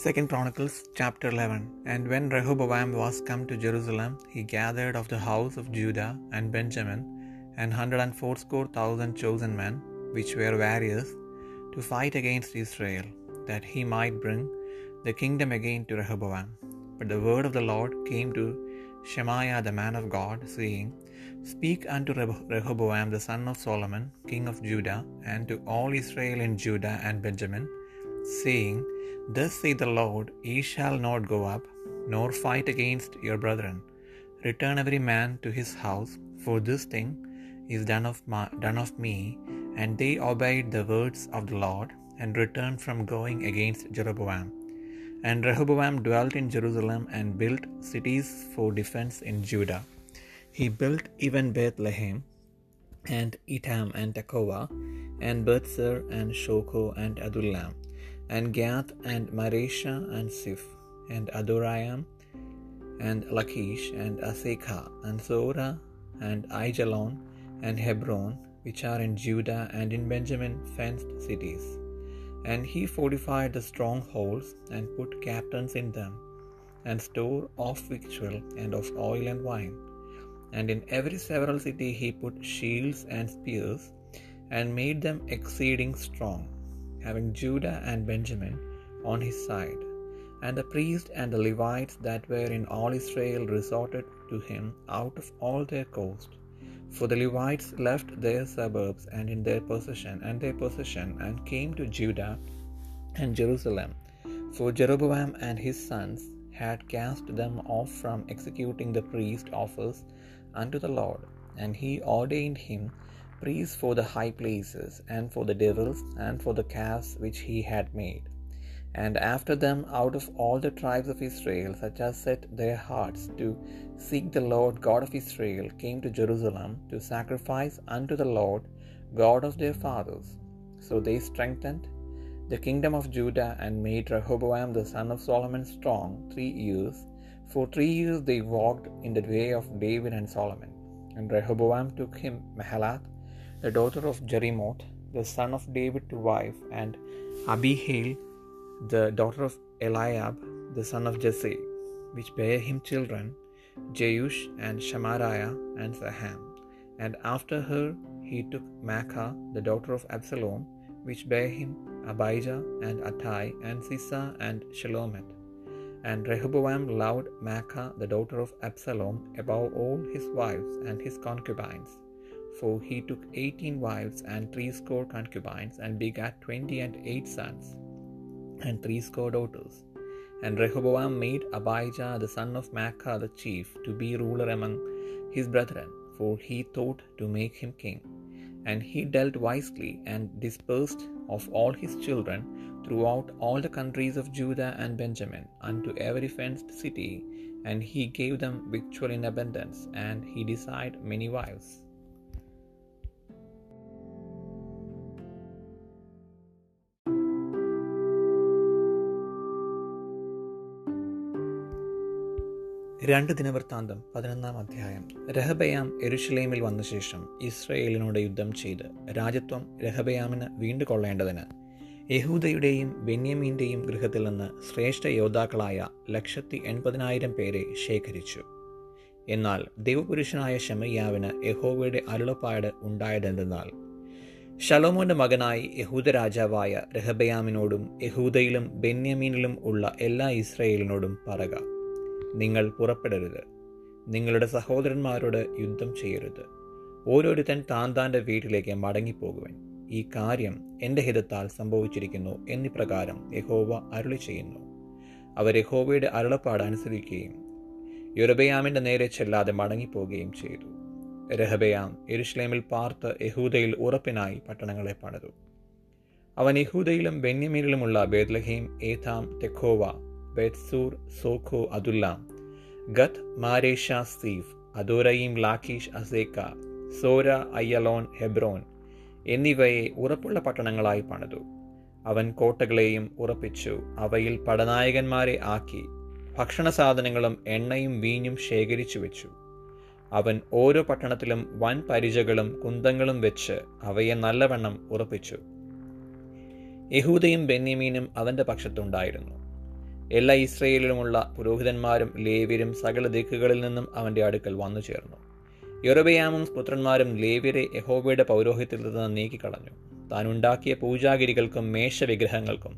Second Chronicles chapter 11 And when Rehoboam was come to Jerusalem, he gathered of the house of Judah and Benjamin an hundred and fourscore thousand chosen men, which were various, to fight against Israel, that he might bring the kingdom again to Rehoboam. But the word of the Lord came to Shemaiah the man of God, saying, Speak unto Rehoboam the son of Solomon, king of Judah, and to all Israel in Judah and Benjamin, saying, Thus saith the Lord, Ye shall not go up, nor fight against your brethren. Return every man to his house, for this thing is done of, my, done of me. And they obeyed the words of the Lord, and returned from going against Jeroboam. And Rehoboam dwelt in Jerusalem and built cities for defense in Judah. He built even Bethlehem, and Etam and Tekoa, and Bethzur and Shoco and Adullam, and Gath and Mareshah and Ziph, and Adoraim, and Lachish, and Azekah and Zorah, and Aijalon, and Hebron, which are in Judah and in Benjamin fenced cities. And he fortified the strongholds, and put captains in them, and store of victual, and of oil and wine. And in every several city he put shields and spears, and made them exceeding strong, having Judah and Benjamin on his side. And the priests and the Levites that were in all Israel resorted to him out of all their coast. For the Levites left their suburbs and in their possession and their possession, and came to Judah and Jerusalem. For Jeroboam and his sons had cast them off from executing the priest office unto the Lord, and he ordained him priests for the high places, and for the devils, and for the calves which he had made. And after them, out of all the tribes of Israel, such as set their hearts to seek the Lord God of Israel, came to Jerusalem to sacrifice unto the Lord God of their fathers. So they strengthened the kingdom of Judah and made Rehoboam the son of Solomon strong three years. For three years they walked in the way of David and Solomon. And Rehoboam took him Mahalath, the daughter of Jerimoth, the son of David, to wife, and Abihail, the daughter of Eliab, the son of Jesse, which bare him children, Jeush and Shamariah and Zaham. And after her he took Maachah, the daughter of Absalom, which bare him Abijah and Attai and Ziza and Shelomith. And Rehoboam loved Maachah, the daughter of Absalom, above all his wives and his concubines. For he took eighteen wives and threescore concubines, and begat twenty and eight sons, and threescore daughters. And Rehoboam made Abijah the son of Maachah the chief to be ruler among his brethren, for he thought to make him king. And he dealt wisely, and dispersed of all his children throughout all the countries of Judah and Benjamin unto every fenced city, and he gave them victual in abundance, and he desired many wives. രണ്ട് ദിനവൃത്താന്തം പതിനൊന്നാം അധ്യായം. രഹബയാം എരുഷലേമിൽ വന്ന ശേഷം ഇസ്രയേലിനോട് യുദ്ധം ചെയ്ത് രാജ്യത്വം രഹബയാമിന് വീണ്ടു കൊള്ളേണ്ടതിന് യഹൂദയുടെയും ബെന്യമീന്റെയും ഗൃഹത്തിൽ നിന്ന് ശ്രേഷ്ഠ യോദ്ധാക്കളായ ലക്ഷത്തി എൺപതിനായിരം പേരെ ശേഖരിച്ചു. എന്നാൽ ദൈവപുരുഷനായ ഷമയ്യാവിന് യഹോവയുടെ അരുളപ്പാട് ഉണ്ടായതെന്തെന്നാൽ ഷലോമോന്റെ മകനായി യഹൂദ രാജാവായ രഹബയാമിനോടും യഹൂദയിലും ബെന്യമീനിലും ഉള്ള എല്ലാ ഇസ്രയേലിനോടും പറക. നിങ്ങൾ പുറപ്പെടരുത്. നിങ്ങളുടെ സഹോദരന്മാരോട് യുദ്ധം ചെയ്യരുത്. ഓരോരുത്തൻ താൻ താന്റെ വീട്ടിലേക്ക് മടങ്ങിപ്പോകുവൻ. ഈ കാര്യം എന്റെ ഹിതത്താൽ സംഭവിച്ചിരിക്കുന്നു എന്നിപ്രകാരം യഹോവ അരുളി ചെയ്യുന്നു. അവർ യഹോവയുടെ അരുളപ്പാട് അനുസരിക്കുകയും യൊരബയാമിന്റെ നേരെ ചെല്ലാതെ മടങ്ങിപ്പോവുകയും ചെയ്തു. രഹബയാം എരുഷ്ലേമിൽ പാർത്ത് യഹൂദയിൽ ഉറപ്പിനായി പട്ടണങ്ങളെ പണിതു. അവൻ യഹൂദയിലും ബെന്യമീനിലുമുള്ള ബേദ്ലഹീം ഏതാം തെഖോവ ബെത്സൂർ സോഖോ അതുല്ല. ഗത്ത് മാരേഷ സീഫ് അദോറയിം ലാഖീഷ് അസേക്ക സോര അയ്യലോൺ ഹെബ്രോൻ എന്നിവയെ ഉറപ്പുള്ള പട്ടണങ്ങളായി പണിതു. അവൻ കോട്ടകളെയും ഉറപ്പിച്ചു അവയിൽ പടനായകന്മാരെ ആക്കി ഭക്ഷണ സാധനങ്ങളും എണ്ണയും വീഞ്ഞും ശേഖരിച്ചു വെച്ചു. അവൻ ഓരോ പട്ടണത്തിലും വൻ പരിചകളും കുന്തങ്ങളും വെച്ച് അവയെ നല്ലവണ്ണം ഉറപ്പിച്ചു. യഹൂദയും ബെന്യമീനും അവന്റെ പക്ഷത്തുണ്ടായിരുന്നു. എല്ലാ ഇസ്രയേലിലുമുള്ള പുരോഹിതന്മാരും ലേവ്യരും സകല ദിക്കുകളിൽ നിന്നും അവന്റെ അടുക്കൽ വന്നു ചേർന്നു. യൊറബയാമും പുത്രന്മാരും ലേവ്യരെ യഹോബയുടെ പൗരോഹിത്യത്തിൽ നിന്ന് നീക്കിക്കളഞ്ഞു. താൻ ഉണ്ടാക്കിയ പൂജാഗിരികൾക്കും മേഷവിഗ്രഹങ്ങൾക്കും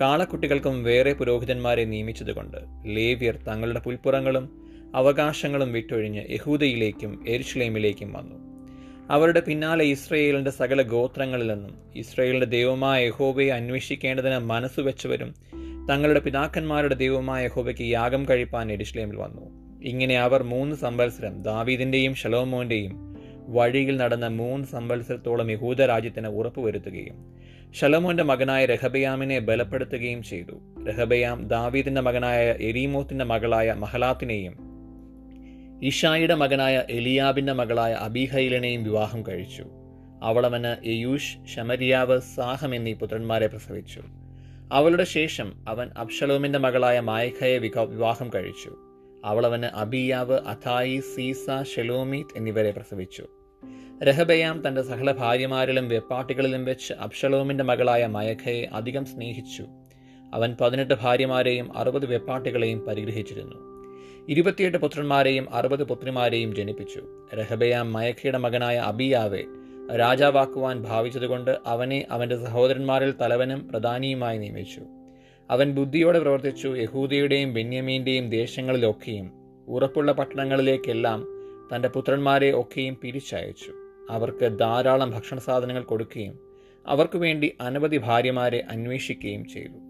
കാളക്കുട്ടികൾക്കും വേറെ പുരോഹിതന്മാരെ നിയമിച്ചതുകൊണ്ട് ലേവ്യർ തങ്ങളുടെ പുൽപ്പുറങ്ങളും അവകാശങ്ങളും വിട്ടൊഴിഞ്ഞ് യഹൂദയിലേക്കും എരുഷ്ലേമിലേക്കും വന്നു. അവരുടെ പിന്നാലെ ഇസ്രയേലിന്റെ സകല ഗോത്രങ്ങളിൽ നിന്നും ഇസ്രയേലിന്റെ ദൈവമായ യഹോബയെ അന്വേഷിക്കേണ്ടതിന് മനസ്സു വെച്ചവരും തങ്ങളുടെ പിതാക്കന്മാരുടെ ദൈവമായ ഹോബയ്ക്ക് യാഗം കഴിപ്പാൻ എരിശ്ലേമിൽ വന്നു. ഇങ്ങനെ അവർ മൂന്ന് സംവത്സരം ദാവീദിന്റെയും ഷലോമോന്റെയും വഴിയിൽ നടന്ന മൂന്ന് സംവത്സരത്തോളം യഹൂദ രാജ്യത്തിന് ഉറപ്പുവരുത്തുകയും ഷലോമോന്റെ മകനായ രഹബയാമിനെ ബലപ്പെടുത്തുകയും ചെയ്തു. രഹബയാം ദാവീദിന്റെ മകനായ എരീമോത്തിന്റെ മകളായ മഹലാത്തിനെയും ഇഷായിയുടെ മകനായ എലിയാബിന്റെ മകളായ അബിഹൈലിനെയും വിവാഹം കഴിച്ചു. അവളവന് യയൂഷ് ഷമരിയാവ് സാഹം എന്നീ പുത്രന്മാരെ പ്രസവിച്ചു. അവളുടെ ശേഷം അവൻ അബ്ഷലോമിന്റെ മകളായ മായഖയെ വിവാഹം കഴിച്ചു. അവളവന് അബിയാവ് അഥായി സീസ ഷെലോമീത്ത് എന്നിവരെ പ്രസവിച്ചു. രഹബയാം തന്റെ സകല ഭാര്യമാരിലും വെപ്പാട്ടികളിലും വെച്ച് അബ്ഷലോമിന്റെ മകളായ മയഖയെ അധികം സ്നേഹിച്ചു. അവൻ പതിനെട്ട് ഭാര്യമാരെയും അറുപത് വെപ്പാട്ടികളെയും പരിഗ്രഹിച്ചിരുന്നു. ഇരുപത്തിയെട്ട് പുത്രന്മാരെയും അറുപത് പുത്രിമാരെയും ജനിപ്പിച്ചു. രഹബയാം മയഖയുടെ മകനായ അബിയാവെ രാജാവാക്കുവാൻ ഭാവിച്ചതുകൊണ്ട് അവനെ അവന്റെ സഹോദരന്മാരിൽ തലവനും പ്രധാനിയുമായി നിയമിച്ചു. അവൻ ബുദ്ധിയോടെ പ്രവർത്തിച്ചു യഹൂദിയുടെയും ബെന്യമീന്റെയും ദേശങ്ങളിലൊക്കെയും. ഉറപ്പുള്ള പട്ടണങ്ങളിലേക്കെല്ലാം തന്റെ പുത്രന്മാരെ ഒക്കെയും പിരിച്ചയച്ചു. അവർക്ക് ധാരാളം ഭക്ഷണ സാധനങ്ങൾ കൊടുക്കുകയും അവർക്കു വേണ്ടി അനവധി ഭാര്യമാരെ അന്വേഷിക്കുകയും ചെയ്തു.